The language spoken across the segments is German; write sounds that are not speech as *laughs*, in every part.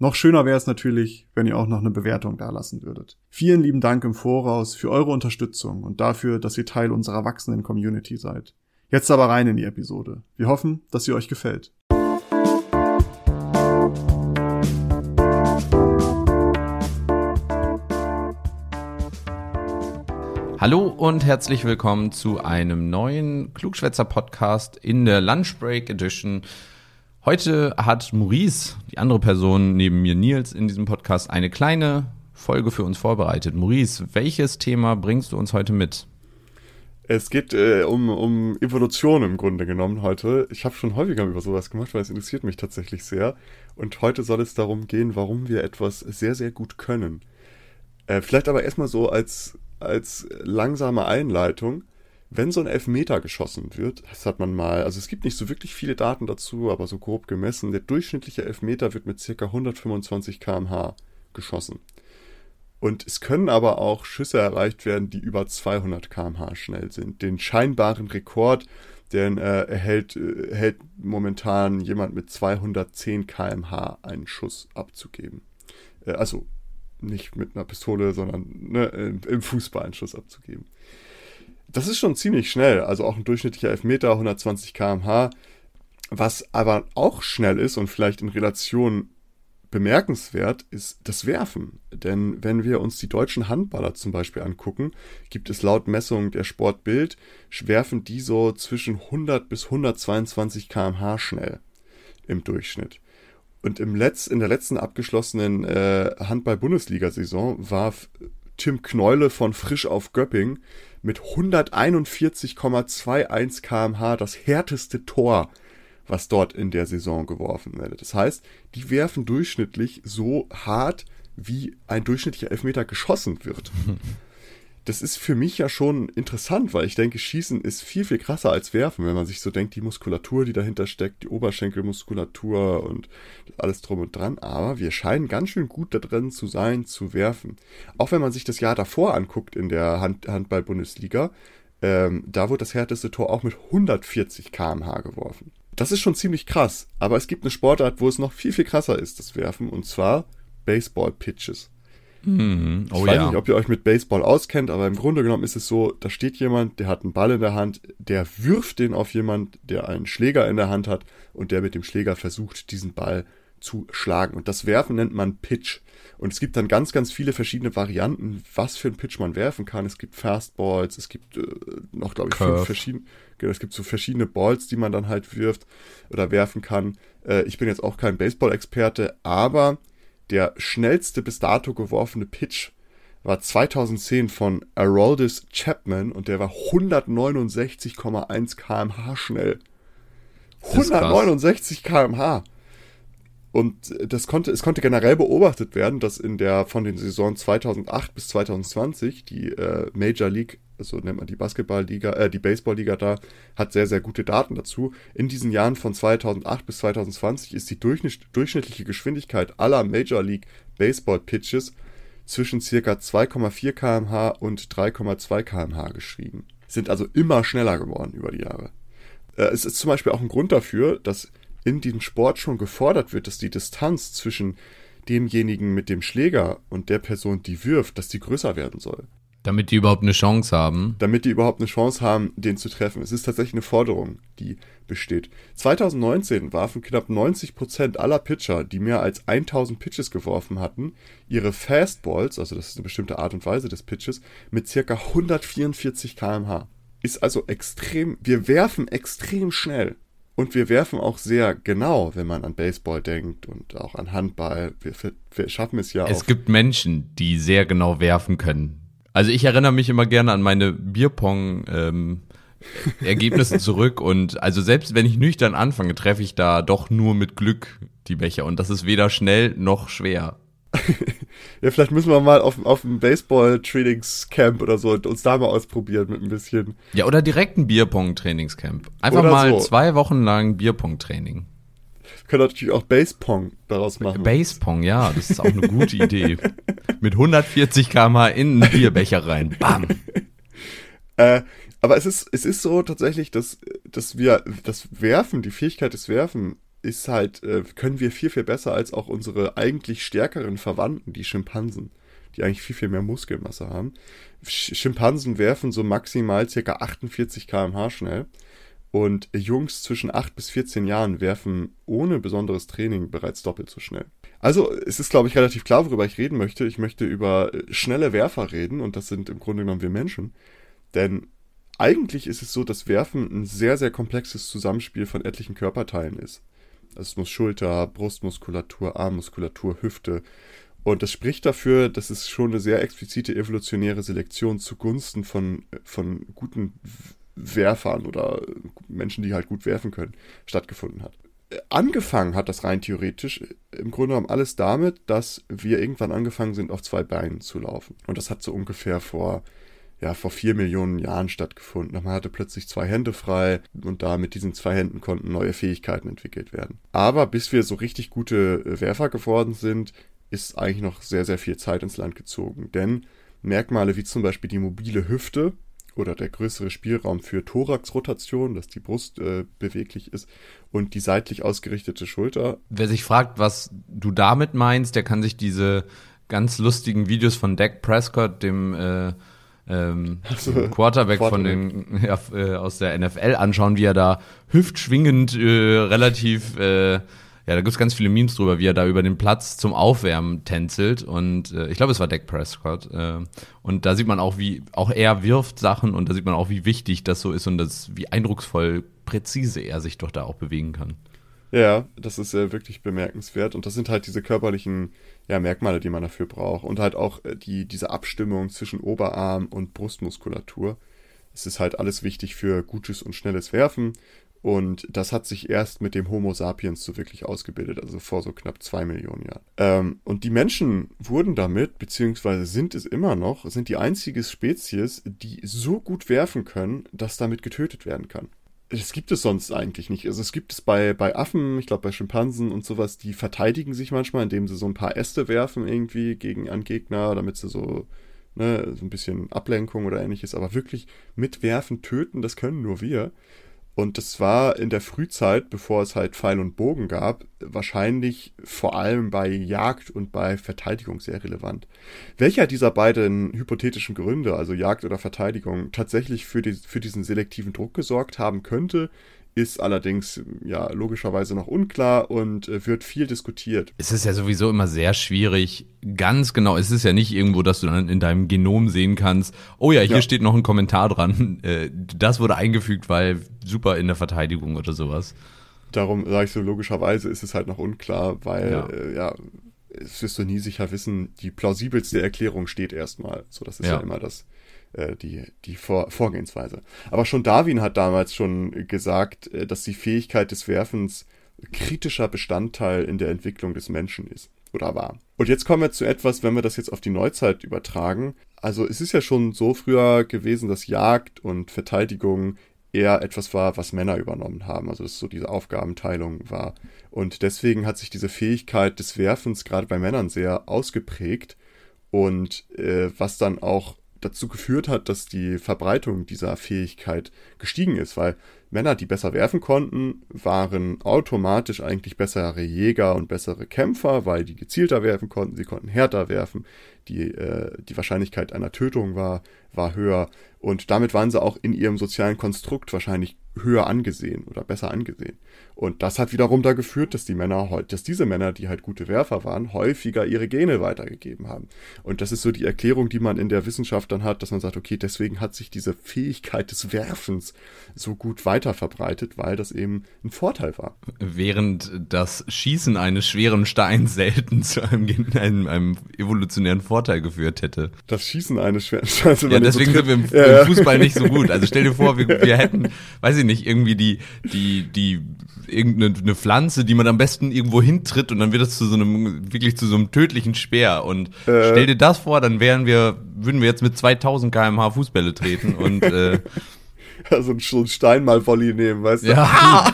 Noch schöner wäre es natürlich, wenn ihr auch noch eine Bewertung dalassen würdet. Vielen lieben Dank im Voraus für eure Unterstützung und dafür, dass ihr Teil unserer wachsenden Community seid. Jetzt aber rein in die Episode. Wir hoffen, dass sie euch gefällt. Hallo und herzlich willkommen zu einem neuen Klugschwätzer Podcast in der Lunchbreak Edition. Heute hat Maurice, die andere Person neben mir Nils in diesem Podcast, eine kleine Folge für uns vorbereitet. Maurice, welches Thema bringst du uns heute mit? Es geht äh, um, um Evolution im Grunde genommen heute. Ich habe schon häufiger über sowas gemacht, weil es interessiert mich tatsächlich sehr. Und heute soll es darum gehen, warum wir etwas sehr, sehr gut können. Äh, vielleicht aber erstmal so als, als langsame Einleitung wenn so ein Elfmeter geschossen wird, das hat man mal, also es gibt nicht so wirklich viele Daten dazu, aber so grob gemessen, der durchschnittliche Elfmeter wird mit ca. 125 km/h geschossen. Und es können aber auch Schüsse erreicht werden, die über 200 km/h schnell sind. Den scheinbaren Rekord, den äh, erhält, äh, erhält momentan jemand mit 210 km/h einen Schuss abzugeben. Äh, also nicht mit einer Pistole, sondern ne, im Fußball einen Schuss abzugeben. Das ist schon ziemlich schnell, also auch ein durchschnittlicher Elfmeter, 120 km/h. Was aber auch schnell ist und vielleicht in Relation bemerkenswert, ist das Werfen. Denn wenn wir uns die deutschen Handballer zum Beispiel angucken, gibt es laut Messung der Sportbild, werfen die so zwischen 100 bis 122 km/h schnell im Durchschnitt. Und im Letz-, in der letzten abgeschlossenen äh, Handball-Bundesliga-Saison warf Tim Kneule von Frisch auf Göpping mit 141,21 kmh das härteste Tor, was dort in der Saison geworfen wird. Das heißt, die werfen durchschnittlich so hart, wie ein durchschnittlicher Elfmeter geschossen wird. *laughs* das ist für mich ja schon interessant, weil ich denke, Schießen ist viel, viel krasser als Werfen, wenn man sich so denkt, die Muskulatur, die dahinter steckt, die Oberschenkelmuskulatur und alles drum und dran. Aber wir scheinen ganz schön gut da drin zu sein, zu werfen. Auch wenn man sich das Jahr davor anguckt in der Hand Handball-Bundesliga, ähm, da wurde das härteste Tor auch mit 140 kmh geworfen. Das ist schon ziemlich krass, aber es gibt eine Sportart, wo es noch viel, viel krasser ist, das Werfen, und zwar Baseball-Pitches. Mhm. Oh, ich weiß ja. nicht, ob ihr euch mit Baseball auskennt, aber im Grunde genommen ist es so, da steht jemand, der hat einen Ball in der Hand, der wirft den auf jemand, der einen Schläger in der Hand hat und der mit dem Schläger versucht, diesen Ball zu schlagen. Und das Werfen nennt man Pitch. Und es gibt dann ganz, ganz viele verschiedene Varianten, was für ein Pitch man werfen kann. Es gibt Fastballs, es gibt äh, noch, glaube ich, Curve. fünf verschiedene, genau, es gibt so verschiedene Balls, die man dann halt wirft oder werfen kann. Äh, ich bin jetzt auch kein Baseball-Experte, aber der schnellste bis dato geworfene Pitch war 2010 von Aroldis Chapman und der war 169,1 kmh schnell. Das ist krass. 169 kmh. Und das konnte, es konnte generell beobachtet werden, dass in der von den Saison 2008 bis 2020 die äh, Major League, so nennt man die Basketballliga, äh, die Baseballliga da, hat sehr, sehr gute Daten dazu. In diesen Jahren von 2008 bis 2020 ist die durchschnitt, durchschnittliche Geschwindigkeit aller Major League Baseball Pitches zwischen circa 2,4 kmh und 3,2 kmh geschrieben. Sind also immer schneller geworden über die Jahre. Äh, es ist zum Beispiel auch ein Grund dafür, dass in diesem Sport schon gefordert wird, dass die Distanz zwischen demjenigen mit dem Schläger und der Person, die wirft, dass die größer werden soll. Damit die überhaupt eine Chance haben. Damit die überhaupt eine Chance haben, den zu treffen. Es ist tatsächlich eine Forderung, die besteht. 2019 warfen knapp 90% aller Pitcher, die mehr als 1000 Pitches geworfen hatten, ihre Fastballs, also das ist eine bestimmte Art und Weise des Pitches, mit circa 144 kmh. Ist also extrem, wir werfen extrem schnell. Und wir werfen auch sehr genau, wenn man an Baseball denkt und auch an Handball. Wir, wir schaffen es ja Es gibt Menschen, die sehr genau werfen können. Also ich erinnere mich immer gerne an meine Bierpong ähm, Ergebnisse *laughs* zurück und also selbst wenn ich nüchtern anfange, treffe ich da doch nur mit Glück die Becher und das ist weder schnell noch schwer. *laughs* ja, vielleicht müssen wir mal auf, auf ein Baseball-Trainingscamp oder so uns da mal ausprobieren mit ein bisschen. Ja, oder direkt ein Bierpong-Trainingscamp. Einfach oder mal so. zwei Wochen lang Bierpong-Training. Können natürlich auch Basepong daraus machen. Basepong, ja, das ist auch eine gute Idee. *laughs* Mit 140 km in einen Bierbecher rein. Bam. *laughs* Äh, aber es ist, es ist so tatsächlich, dass, dass wir das Werfen, die Fähigkeit des Werfen ist halt, äh, können wir viel, viel besser als auch unsere eigentlich stärkeren Verwandten, die Schimpansen, die eigentlich viel, viel mehr Muskelmasse haben. Schimpansen werfen so maximal circa 48 km/h schnell. Und Jungs zwischen 8 bis 14 Jahren werfen ohne besonderes Training bereits doppelt so schnell. Also es ist, glaube ich, relativ klar, worüber ich reden möchte. Ich möchte über äh, schnelle Werfer reden und das sind im Grunde genommen wir Menschen. Denn eigentlich ist es so, dass Werfen ein sehr, sehr komplexes Zusammenspiel von etlichen Körperteilen ist. Es muss Schulter, Brustmuskulatur, Armmuskulatur, Hüfte. Und das spricht dafür, dass es schon eine sehr explizite evolutionäre Selektion zugunsten von, von guten Werfern oder Menschen, die halt gut werfen können, stattgefunden hat. Angefangen hat das rein theoretisch im Grunde genommen alles damit, dass wir irgendwann angefangen sind, auf zwei Beinen zu laufen. Und das hat so ungefähr vor ja, vor vier Millionen Jahren stattgefunden. Man hatte plötzlich zwei Hände frei und da mit diesen zwei Händen konnten neue Fähigkeiten entwickelt werden. Aber bis wir so richtig gute Werfer geworden sind, ist eigentlich noch sehr, sehr viel Zeit ins Land gezogen. Denn Merkmale wie zum Beispiel die mobile Hüfte oder der größere Spielraum für Thoraxrotation, dass die Brust äh, beweglich ist und die seitlich ausgerichtete Schulter. Wer sich fragt, was du damit meinst, der kann sich diese ganz lustigen Videos von Dak Prescott, dem äh, ähm, so, Quarterback, Quarterback, von den *laughs* ja, äh, aus der NFL anschauen, wie er da hüftschwingend äh, relativ äh, ja, da gibt's ganz viele Memes drüber, wie er da über den Platz zum Aufwärmen tänzelt. Und äh, ich glaube, es war Dak Prescott. Äh, und da sieht man auch, wie auch er wirft Sachen und da sieht man auch, wie wichtig das so ist und das, wie eindrucksvoll präzise er sich doch da auch bewegen kann. Ja, das ist äh, wirklich bemerkenswert. Und das sind halt diese körperlichen ja, Merkmale, die man dafür braucht. Und halt auch äh, die, diese Abstimmung zwischen Oberarm und Brustmuskulatur. Es ist halt alles wichtig für gutes und schnelles Werfen. Und das hat sich erst mit dem Homo sapiens so wirklich ausgebildet, also vor so knapp zwei Millionen Jahren. Ähm, und die Menschen wurden damit, beziehungsweise sind es immer noch, sind die einzige Spezies, die so gut werfen können, dass damit getötet werden kann das gibt es sonst eigentlich nicht. Also es gibt es bei, bei Affen, ich glaube bei Schimpansen und sowas, die verteidigen sich manchmal, indem sie so ein paar Äste werfen irgendwie gegen einen Gegner, damit sie so, ne, so ein bisschen Ablenkung oder ähnliches, aber wirklich mit Werfen töten, das können nur wir. Und das war in der Frühzeit, bevor es halt Pfeil und Bogen gab, wahrscheinlich vor allem bei Jagd und bei Verteidigung sehr relevant. Welcher dieser beiden hypothetischen Gründe, also Jagd oder Verteidigung, tatsächlich für, die, für diesen selektiven Druck gesorgt haben könnte, ist allerdings ja logischerweise noch unklar und äh, wird viel diskutiert. Es ist ja sowieso immer sehr schwierig, ganz genau, es ist ja nicht irgendwo, dass du dann in deinem Genom sehen kannst, oh ja, hier ja. steht noch ein Kommentar dran, *laughs* äh, das wurde eingefügt, weil super in der Verteidigung oder sowas. Darum sage ich so, logischerweise ist es halt noch unklar, weil ja, äh, ja es wirst du nie sicher wissen, die plausibelste Erklärung steht erstmal. So, das ist ja, ja immer das äh, die, die Vor Vorgehensweise. Aber schon Darwin hat damals schon gesagt, äh, dass die Fähigkeit des Werfens kritischer Bestandteil in der Entwicklung des Menschen ist oder war. Und jetzt kommen wir zu etwas, wenn wir das jetzt auf die Neuzeit übertragen. Also es ist ja schon so früher gewesen, dass Jagd und Verteidigung eher etwas war, was Männer übernommen haben. Also dass so diese Aufgabenteilung war. Und deswegen hat sich diese Fähigkeit des Werfens gerade bei Männern sehr ausgeprägt und äh, was dann auch dazu geführt hat, dass die Verbreitung dieser Fähigkeit gestiegen ist, weil Männer, die besser werfen konnten, waren automatisch eigentlich bessere Jäger und bessere Kämpfer, weil die gezielter werfen konnten, sie konnten härter werfen, die, äh, die Wahrscheinlichkeit einer Tötung war, war höher und damit waren sie auch in ihrem sozialen Konstrukt wahrscheinlich höher angesehen oder besser angesehen. Und das hat wiederum da geführt, dass die Männer, dass diese Männer, die halt gute Werfer waren, häufiger ihre Gene weitergegeben haben. Und das ist so die Erklärung, die man in der Wissenschaft dann hat, dass man sagt, okay, deswegen hat sich diese Fähigkeit des Werfens so gut weiter verbreitet, weil das eben ein Vorteil war. Während das Schießen eines schweren Steins *laughs* selten zu einem, einem, einem evolutionären Vorteil geführt hätte. Das Schießen eines schweren *laughs* Steins. Ja, deswegen so sind wir im, ja, im, Fußball nicht so gut. Also stell dir vor, wir, wir hätten, *laughs* weiß ich nicht, irgendwie die, die, die, irgendeine Pflanze, die man am besten irgendwo hintritt und dann wird das zu so einem, wirklich zu so einem tödlichen Speer. Und äh. stell dir das vor, dann wären wir, würden wir jetzt mit 2000 kmh Fußbälle treten und, äh, *laughs* ja, so, ein, so ein Stein mal Volley nehmen, weißt du? Ja. Ah!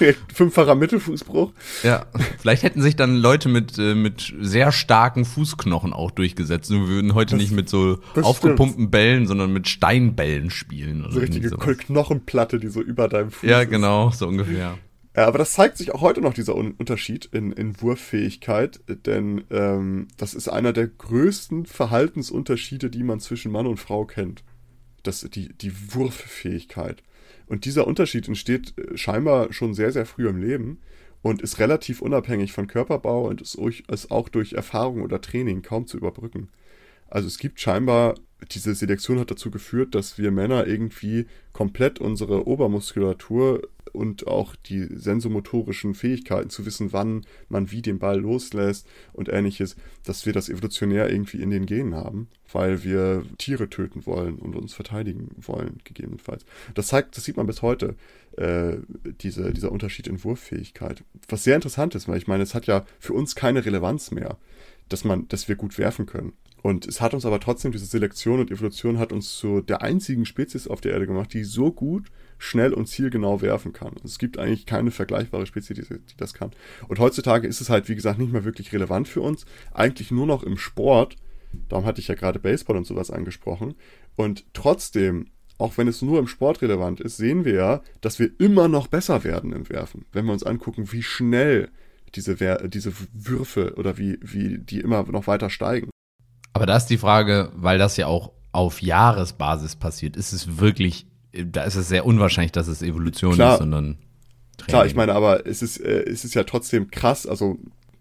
*laughs* Fünffacher Mittelfußbruch. Ja, vielleicht hätten sich dann Leute mit, äh, mit sehr starken Fußknochen auch durchgesetzt. Wir würden heute das, nicht mit so aufgepumpten stimmt. Bällen, sondern mit Steinbällen spielen. Oder so richtige Knochenplatte, die so über deinem Fuß Ja, genau, so ungefähr. Ja, aber das zeigt sich auch heute noch, dieser Unterschied in, in Wurffähigkeit, denn ähm, das ist einer der größten Verhaltensunterschiede, die man zwischen Mann und Frau kennt das, die, die Wurffähigkeit. Und dieser Unterschied entsteht äh, scheinbar schon sehr, sehr früh im Leben und ist relativ unabhängig von Körperbau und ist, ist auch durch Erfahrung oder Training kaum zu überbrücken. Also es gibt scheinbar, diese Selektion hat dazu geführt, dass wir Männer irgendwie komplett unsere Obermuskulatur und auch die sensomotorischen Fähigkeiten zu wissen, wann man wie den Ball loslässt und ähnliches, dass wir das evolutionär irgendwie in den Genen haben, weil wir Tiere töten wollen und uns verteidigen wollen, gegebenenfalls. Das zeigt, das sieht man bis heute, äh, diese, dieser Unterschied in Wurffähigkeit. Was sehr interessant ist, weil ich meine, es hat ja für uns keine Relevanz mehr, dass man, dass wir gut werfen können. Und es hat uns aber trotzdem, diese Selektion und Evolution hat uns zu der einzigen Spezies auf der Erde gemacht, die so gut, schnell und zielgenau werfen kann. Es gibt eigentlich keine vergleichbare Spezies, die, die das kann. Und heutzutage ist es halt, wie gesagt, nicht mehr wirklich relevant für uns. Eigentlich nur noch im Sport. Darum hatte ich ja gerade Baseball und sowas angesprochen. Und trotzdem auch wenn es nur im Sport relevant ist, sehen wir ja, dass wir immer noch besser werden im Werfen. Wenn wir uns angucken, wie schnell diese, diese Würfe oder wie, wie die immer noch weiter steigen. Aber da ist die Frage, weil das ja auch auf Jahresbasis passiert, ist es wirklich, da ist es sehr unwahrscheinlich, dass es Evolution Klar. ist, sondern Training. Klar, ich meine, aber es ist, äh, es ist ja trotzdem krass, also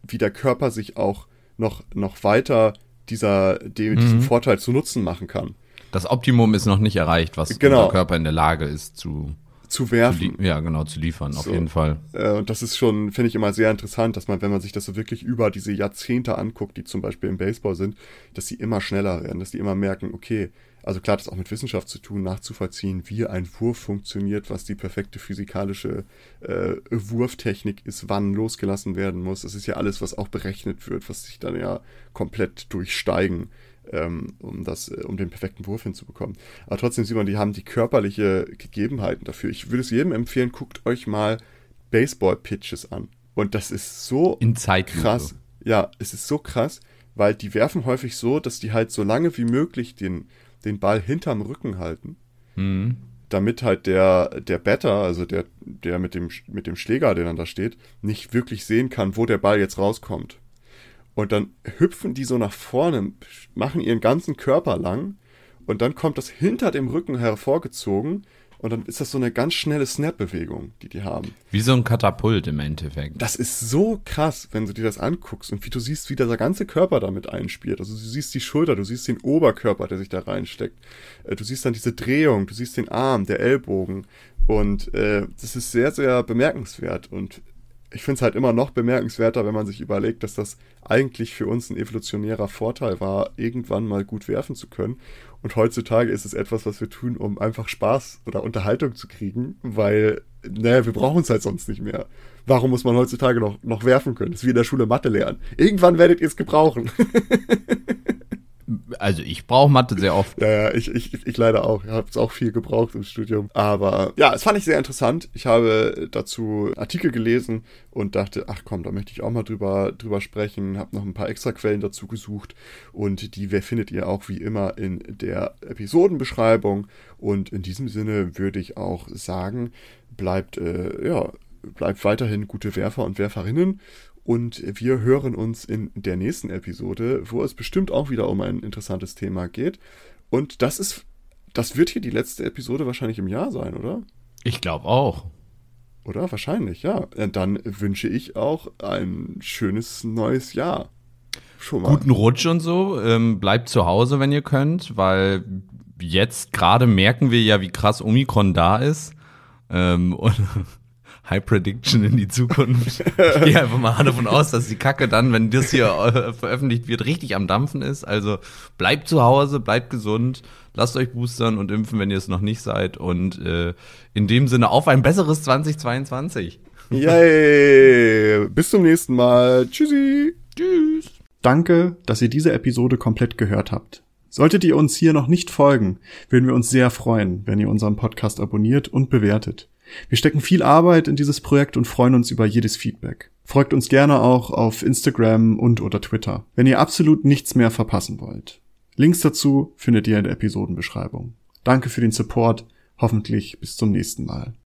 wie der Körper sich auch noch, noch weiter dieser, dem, mhm. diesen Vorteil zu Nutzen machen kann. Das Optimum ist noch nicht erreicht, was genau. unser Körper in der Lage ist zu zu werfen. Zu ja, genau, zu liefern, auf jeden Fall. Äh, und das ist schon, finde ich immer sehr interessant, dass man, wenn man sich das so wirklich über diese Jahrzehnte anguckt, die zum Beispiel im Baseball sind, dass sie immer schneller werden, dass die immer merken, okay, also klar, das auch mit Wissenschaft zu tun, nachzuvollziehen, wie ein Wurf funktioniert, was die perfekte physikalische äh, Wurftechnik ist, wann losgelassen werden muss. Das ist ja alles, was auch berechnet wird, was sich dann ja komplett durchsteigen ähm, um, das, äh, um den perfekten Wurf hinzubekommen. Aber trotzdem sieht man, die haben die körperliche Gegebenheiten dafür. Ich würde es jedem empfehlen, guckt euch mal Baseball-Pitches an. Und das ist so In krass. Ja, es ist so krass, weil die werfen häufig so, dass die halt so lange wie möglich den, den Ball hinterm Rücken halten. Mhm. Damit halt der, der Batter, also der, der mit dem, mit dem Schläger, der dann da steht, nicht wirklich sehen kann, wo der Ball jetzt rauskommt. Und dann hüpfen die so nach vorne, machen ihren ganzen Körper lang und dann kommt das hinter dem Rücken hervorgezogen und dann ist das so eine ganz schnelle Snap-Bewegung, die die haben. Wie so ein Katapult im Endeffekt. Das ist so krass, wenn du dir das anguckst und wie du siehst, wie dieser ganze Körper damit einspielt. Also du siehst die Schulter, du siehst den Oberkörper, der sich da reinsteckt. Äh, du siehst dann diese Drehung, du siehst den Arm, der Ellbogen. Und äh, das ist sehr, sehr bemerkenswert. Und ich finde es halt immer noch bemerkenswerter, wenn man sich überlegt, dass das eigentlich für uns ein evolutionärer Vorteil war, irgendwann mal gut werfen zu können. Und heutzutage ist es etwas, was wir tun, um einfach Spaß oder Unterhaltung zu kriegen, weil, naja, wir brauchen es halt sonst nicht mehr. Warum muss man heutzutage noch, noch werfen können? Das ist wie in der Schule Mathe lernen. Irgendwann werdet ihr es gebrauchen. *laughs* Also ich brauche Mathe sehr oft. Ja, ja, ich, ich, ich leider auch. Ich habe es auch viel gebraucht im Studium. Aber ja, es fand ich sehr interessant. Ich habe dazu Artikel gelesen und dachte, ach komm, da möchte ich auch mal drüber, drüber sprechen. Habe noch ein paar extra Quellen dazu gesucht und die findet ihr auch wie immer in der Episodenbeschreibung. Und in diesem Sinne würde ich auch sagen, bleibt, äh, ja, bleibt weiterhin gute Werfer und Werferinnen und wir hören uns in der nächsten Episode, wo es bestimmt auch wieder um ein interessantes Thema geht. Und das ist, das wird hier die letzte Episode wahrscheinlich im Jahr sein, oder? Ich glaube auch. Oder? Wahrscheinlich, ja. Dann wünsche ich auch ein schönes neues Jahr. Schon mal. Guten Rutsch und so. Ähm, bleibt zu Hause, wenn ihr könnt, weil jetzt gerade merken wir ja, wie krass Omikron da ist. Ähm, *laughs* und High Prediction in die Zukunft. Ich gehe einfach mal davon aus, dass die Kacke dann, wenn das hier äh, veröffentlicht wird, richtig am Dampfen ist. Also bleibt zu Hause, bleibt gesund, lasst euch boostern und impfen, wenn ihr es noch nicht seid. Und äh, in dem Sinne auf ein besseres 2022. Yay! Bis zum nächsten Mal. Tschüssi. Tschüss. Danke, dass ihr diese Episode komplett gehört habt. Solltet ihr uns hier noch nicht folgen, würden wir uns sehr freuen, wenn ihr unseren Podcast abonniert und bewertet. Wir stecken viel Arbeit in dieses Projekt und freuen uns über jedes Feedback. Folgt uns gerne auch auf Instagram und oder Twitter, wenn ihr absolut nichts mehr verpassen wollt. Links dazu findet ihr in der Episodenbeschreibung. Danke für den Support, hoffentlich bis zum nächsten Mal.